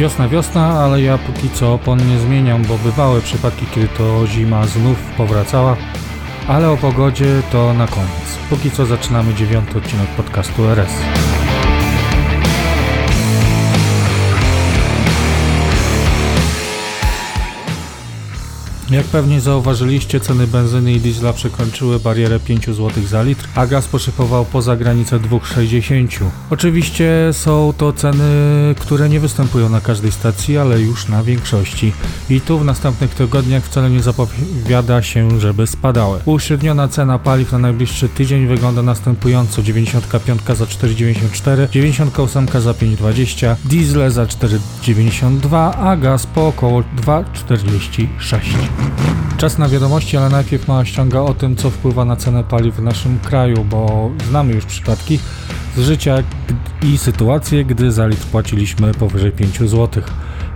Wiosna, wiosna, ale ja póki co opon nie zmieniam, bo bywały przypadki, kiedy to zima znów powracała, ale o pogodzie to na koniec. Póki co zaczynamy dziewiąty odcinek podcastu RS. Jak pewnie zauważyliście, ceny benzyny i diesla przekroczyły barierę 5 zł za litr, a gaz poszypował poza granicę 2,60. Oczywiście są to ceny, które nie występują na każdej stacji, ale już na większości. I tu w następnych tygodniach wcale nie zapowiada się, żeby spadały. Uśredniona cena paliw na najbliższy tydzień wygląda następująco: 95 za 4,94, 98 za 5,20, diesle za 4,92, a gaz po około 2,46. Czas na wiadomości, ale najpierw mała ściąga o tym, co wpływa na cenę paliw w naszym kraju, bo znamy już przypadki z życia i sytuacje, gdy za litr płaciliśmy powyżej 5 zł.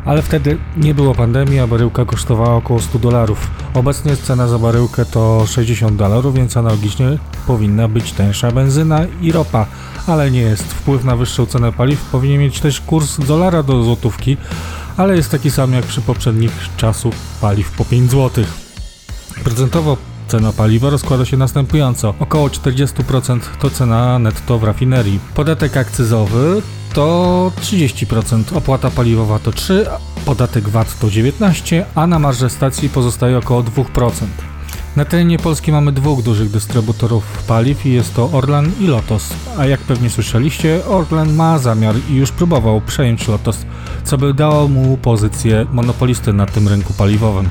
Ale wtedy nie było pandemii, a baryłka kosztowała około 100 dolarów. Obecnie cena za baryłkę to 60 dolarów, więc analogicznie powinna być tańsza benzyna i ropa, ale nie jest. Wpływ na wyższą cenę paliw powinien mieć też kurs dolara do złotówki, ale jest taki sam jak przy poprzednich czasów paliw po 5 zł. Procentowo cena paliwa rozkłada się następująco. Około 40% to cena netto w rafinerii. Podatek akcyzowy to 30%, opłata paliwowa to 3%, podatek VAT to 19%, a na marże stacji pozostaje około 2%. Na terenie Polski mamy dwóch dużych dystrybutorów paliw i jest to Orlen i Lotos. A jak pewnie słyszeliście, Orlen ma zamiar i już próbował przejąć Lotos, co by dało mu pozycję monopolisty na tym rynku paliwowym.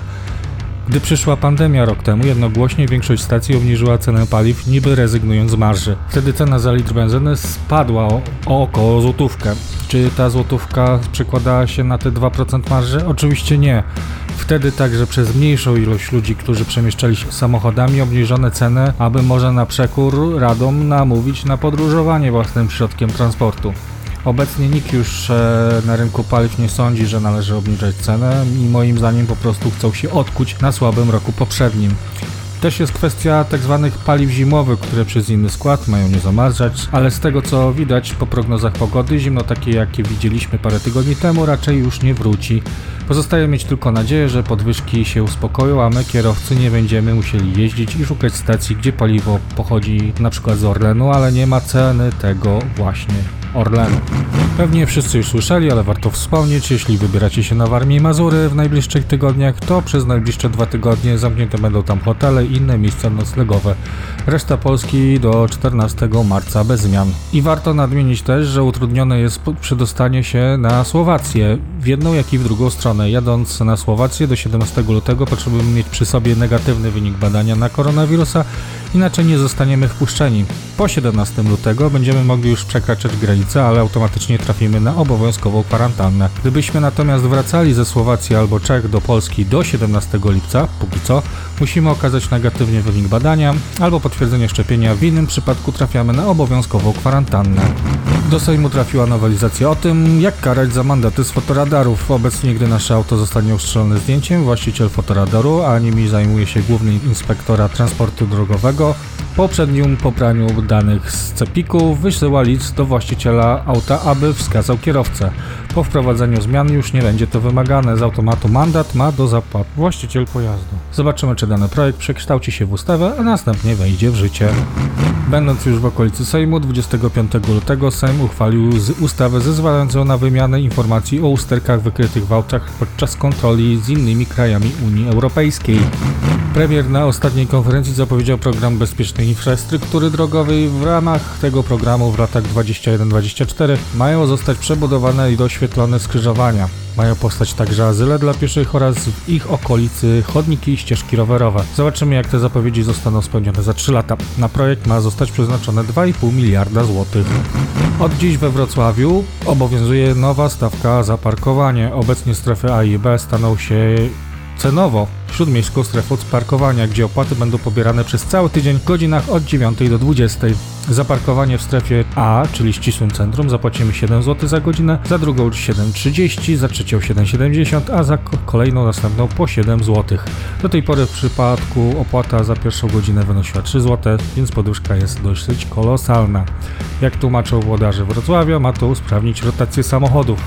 Gdy przyszła pandemia rok temu, jednogłośnie większość stacji obniżyła cenę paliw, niby rezygnując z marży. Wtedy cena za litr benzyny spadła o, o około złotówkę. Czy ta złotówka przekładała się na te 2% marży? Oczywiście nie. Wtedy także przez mniejszą ilość ludzi, którzy przemieszczali się samochodami, obniżone ceny, aby może na przekór radom namówić na podróżowanie własnym środkiem transportu. Obecnie nikt już e, na rynku paliw nie sądzi, że należy obniżać cenę i moim zdaniem po prostu chcą się odkuć na słabym roku poprzednim. Też jest kwestia tzw. Tak paliw zimowych, które przez inny skład mają nie zamarzać, ale z tego co widać po prognozach pogody, zimno takie jakie widzieliśmy parę tygodni temu raczej już nie wróci. Pozostaje mieć tylko nadzieję, że podwyżki się uspokoją, a my kierowcy nie będziemy musieli jeździć i szukać stacji, gdzie paliwo pochodzi np. z Orlenu, ale nie ma ceny tego właśnie Orlenu. Pewnie wszyscy już słyszeli, ale warto wspomnieć, jeśli wybieracie się na Warmię i Mazury w najbliższych tygodniach, to przez najbliższe dwa tygodnie zamknięte będą tam hotele i inne miejsca noclegowe. Reszta Polski do 14 marca bez zmian. I warto nadmienić też, że utrudnione jest przedostanie się na Słowację, w jedną jak i w drugą stronę. Jadąc na Słowację do 17 lutego potrzebujemy mieć przy sobie negatywny wynik badania na koronawirusa, inaczej nie zostaniemy wpuszczeni. Po 17 lutego będziemy mogli już przekraczać granicę, ale automatycznie trafimy na obowiązkową kwarantannę. Gdybyśmy natomiast wracali ze Słowacji albo Czech do Polski do 17 lipca, póki co, musimy okazać negatywny wynik badania albo potwierdzenie szczepienia, w innym przypadku trafiamy na obowiązkową kwarantannę. Do Sejmu trafiła nowelizacja o tym, jak karać za mandaty z fotoradarów. Obecnie, gdy nasze auto zostanie ustrzelone zdjęciem, właściciel fotoradaru, a nimi zajmuje się główny inspektora transportu drogowego, po przednium popraniu danych z cepiku wysyła list do właściciela auta, aby wskazał kierowcę. Po wprowadzeniu zmian już nie będzie to wymagane. Z automatu mandat ma do zapłat właściciel pojazdu. Zobaczymy, czy dany projekt przekształci się w ustawę, a następnie wejdzie w życie. Będąc już w okolicy Sejmu, 25 lutego Sejm uchwalił ustawę zezwalającą na wymianę informacji o usterkach wykrytych w autach podczas kontroli z innymi krajami Unii Europejskiej. Premier na ostatniej konferencji zapowiedział program bezpiecznej infrastruktury drogowej. W ramach tego programu w latach 21-24 mają zostać przebudowane i doświetlone skrzyżowania. Mają powstać także azyle dla pieszych oraz w ich okolicy chodniki i ścieżki rowerowe. Zobaczymy jak te zapowiedzi zostaną spełnione za 3 lata. Na projekt ma zostać przeznaczone 2,5 miliarda złotych. Od dziś we Wrocławiu obowiązuje nowa stawka za parkowanie. Obecnie strefy A i B staną się cenowo śródmiejską strefą parkowania, gdzie opłaty będą pobierane przez cały tydzień w godzinach od 9 do 20. Za parkowanie w strefie A, czyli ścisłym centrum, zapłacimy 7 zł za godzinę, za drugą 7,30, za trzecią 7,70, a za kolejną następną po 7 zł. Do tej pory w przypadku opłata za pierwszą godzinę wynosiła 3 zł, więc podwyżka jest dosyć kolosalna. Jak tłumaczą włodarze Wrocławia, ma to usprawnić rotację samochodów.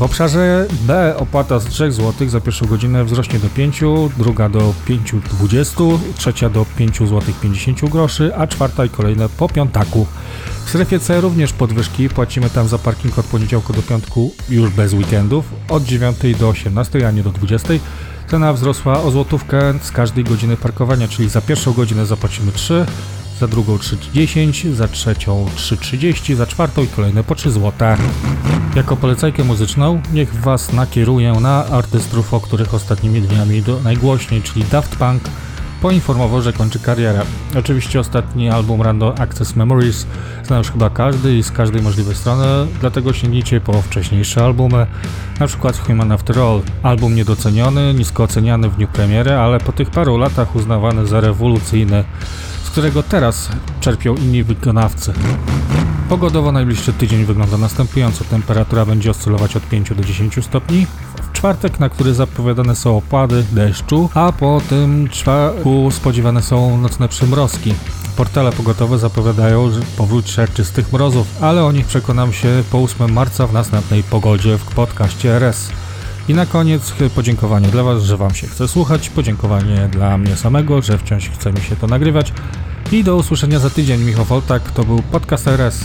W obszarze B opłata z 3 zł za pierwszą godzinę wzrośnie do 5, druga do 5,20, trzecia do 5 zł 50 groszy, a czwarta i kolejne po piątaku. W strefie C również podwyżki, płacimy tam za parking od poniedziałku do piątku już bez weekendów, od 9 do 18, a nie do 20. Cena wzrosła o złotówkę z każdej godziny parkowania, czyli za pierwszą godzinę zapłacimy 3, za drugą 3,10, za trzecią 3,30, za czwartą i kolejne po 3 zł. Jako polecajkę muzyczną niech Was nakieruję na artystów, o których ostatnimi dniami do najgłośniej, czyli Daft Punk poinformował, że kończy karierę. Oczywiście ostatni album Random Access Memories zna już chyba każdy i z każdej możliwej strony, dlatego sięgnijcie po wcześniejsze albumy, na przykład Human After All. Album niedoceniony, nisko oceniany w dniu premiery, ale po tych paru latach uznawany za rewolucyjny, z którego teraz czerpią inni wykonawcy. Pogodowo najbliższy tydzień wygląda następująco. Temperatura będzie oscylować od 5 do 10 stopni. W czwartek, na który zapowiadane są opady deszczu, a po tym czwartku spodziewane są nocne przymrozki. Portale pogotowe zapowiadają powrót czystych mrozów, ale o nich przekonam się po 8 marca w następnej pogodzie w podcaście RS. I na koniec podziękowanie dla Was, że Wam się chce słuchać, podziękowanie dla mnie samego, że wciąż chce mi się to nagrywać. I do usłyszenia za tydzień. Michał Foltak, to był podcast RS.